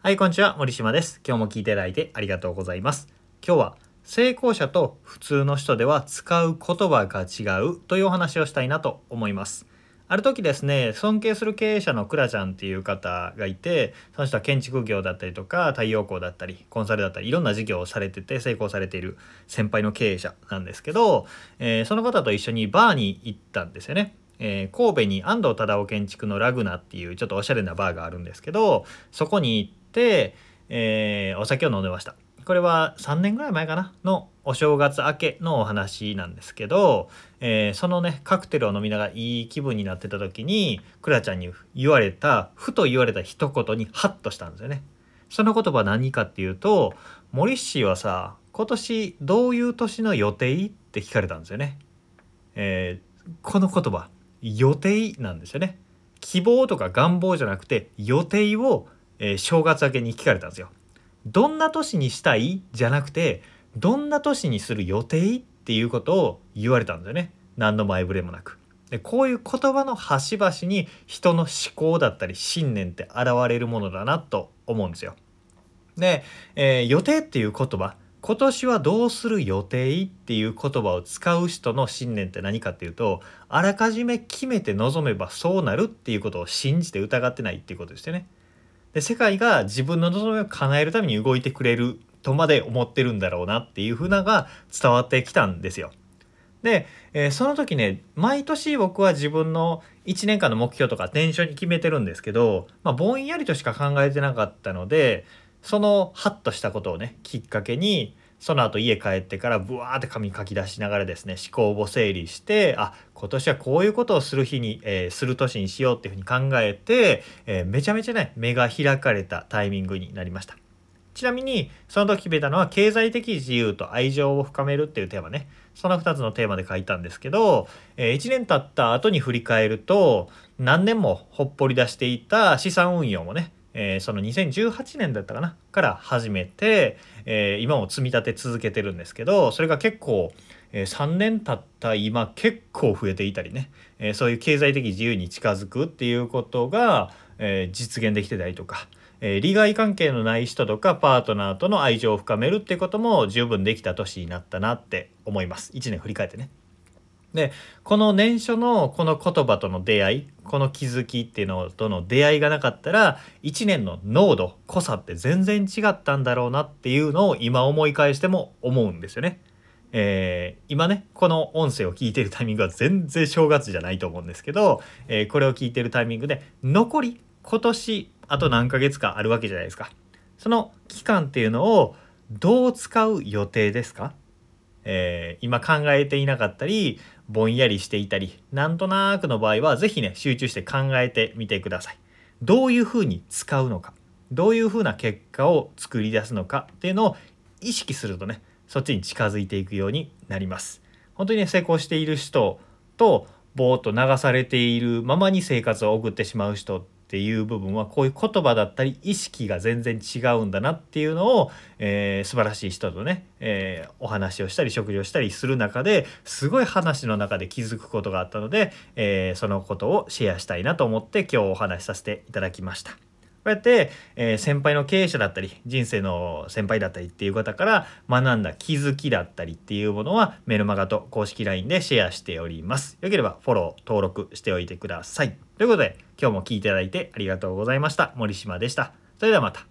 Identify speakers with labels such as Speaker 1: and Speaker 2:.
Speaker 1: はい、こんにちは。森島です。今日も聞いていただいてありがとうございます。今日は成功者と普通の人では使う言葉が違うというお話をしたいなと思います。ある時ですね、尊敬する経営者のクラちゃんっていう方がいて、その人は建築業だったりとか、太陽光だったり、コンサルだったり、いろんな事業をされてて成功されている先輩の経営者なんですけど、えーその方と一緒にバーに行ったんですよね。えー神戸に安藤忠雄建築のラグナっていうちょっとおしゃれなバーがあるんですけどそこに行って、えーお酒を飲んでました。これは3年ぐらい前かな？のお正月明けのお話なんですけど、えーそのねカクテルを飲みながらいい気分になってた時にクラちゃんに言われたふと言われた一言にハッとしたんですよね。その言葉何かっていうと「森氏はさ今年どういう年の予定?」って聞かれたんですよね。えーこの言葉予定なんですよね。希望とか願望じゃなくて予定を、えー正月明けに聞かれたんですよ。どんな年にしたい？じゃなくてどんな年にする予定？っていうことを言われたんですよね。何の前触れもなく。でこういう言葉の端々に人の思考だったり信念って現れるものだなと思うんですよ。で、えー予定っていう言葉。今年はどうする予定？っていう言葉を使う人の信念って何かっていうとあらかじめ決めて望めばそうなるっていうことを信じて疑ってないっていうことですよね。で世界が自分の望みを叶えるために動いてくれるとまで思ってるんだろうなっていうふうなが伝わってきたんですよ。で、えーその時ね毎年僕は自分の1年間の目標とか年初に決めてるんですけど、まあ、ぼんやりとしか考えてなかったのでそのハッとしたことをねきっかけにその後家帰ってからブワーって紙書き出しながらですね思考を整理してあ今年はこういうことをする日に、えーする年にしようっていうふうに考えて、えーめちゃめちゃね目が開かれたタイミングになりました。ちなみにその時決めたのは経済的自由と愛情を深めるっていうテーマねその2つのテーマで書いたんですけど、え1年経った後に振り返ると何年もほっぽり出していた資産運用もね、えーその2018年だったかなから始めて、えー今も積み立て続けてるんですけどそれが結構、えー3年経った今結構増えていたりね、えそういう経済的自由に近づくっていうことが、え実現できてたりとか、え利害関係のない人とかパートナーとの愛情を深めるっていうことも十分できた年になったなって思います1年振り返ってね。でこの年初のこの言葉との出会いこの気づきっていうのとの出会いがなかったら1年の濃度濃さって全然違ったんだろうなっていうのを今思い返しても思うんですよね。えー今ねこの音声を聞いてるタイミングは全然正月じゃないと思うんですけど、えーこれを聞いてるタイミングで残り今年あと何ヶ月かあるわけじゃないですか。その期間っていうのをどう使う予定ですか？えー今考えていなかったりぼんやりしていたりなんとなくの場合は是非ね集中して考えてみてください。どういうふうに使うのかどういうふうな結果を作り出すのかっていうのを意識するとねそっちに近づいていくようになります。本当にね成功している人とぼーっと流されているままに生活を送ってしまう人っていう部分はこういう言葉だったり意識が全然違うんだなっていうのを、えー素晴らしい人とね、えーお話をしたり食事をしたりする中ですごい話の中で気づくことがあったので、えーそのことをシェアしたいなと思って今日お話しさせていただきました。こうやって、えー先輩の経営者だったり人生の先輩だったりっていう方から学んだ気づきだったりっていうものはメルマガと公式 LINE でシェアしております。よければフォロー登録しておいてください。ということで今日も聞いていただいてありがとうございました。森島でした。それではまた。